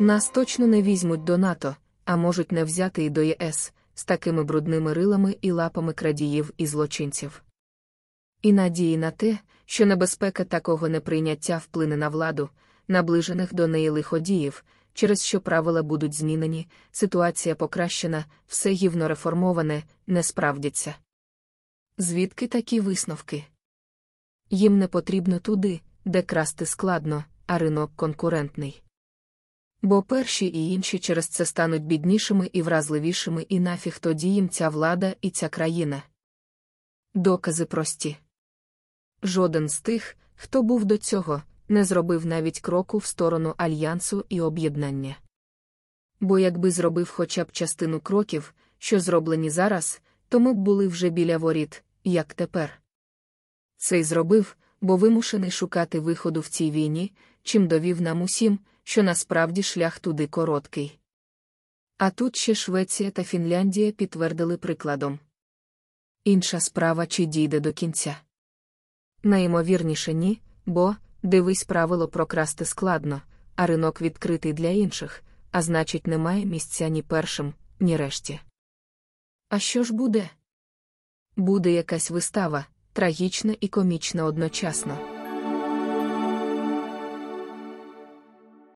Нас точно не візьмуть до НАТО, а можуть не взяти і до ЄС з такими брудними рилами і лапами крадіїв і злочинців. І надії на те, що небезпека такого неприйняття вплине на владу, наближених до неї лиходіїв, через що правила будуть змінені, ситуація покращена, все гівно реформоване, не справдяться. Звідки такі висновки? Їм не потрібно туди, де красти складно, а ринок конкурентний. Бо перші і інші через це стануть біднішими і вразливішими, і нафіг тоді їм ця влада і ця країна. Докази прості. Жоден з тих, хто був до цього, не зробив навіть кроку в сторону альянсу і об'єднання. Бо якби зробив хоча б частину кроків, що зроблені зараз, то ми б були вже біля воріт, як тепер. Цей зробив, бо вимушений шукати виходу в цій війні, чим довів нам усім, що насправді шлях туди короткий. А тут ще Швеція та Фінляндія підтвердили прикладом. Інша справа чи дійде до кінця. Найімовірніше ні, бо, дивись, правило прокрасти складно, а ринок відкритий для інших, а значить, немає місця ні першим, ні решті. А що ж буде? Буде якась вистава, трагічна і комічна одночасно.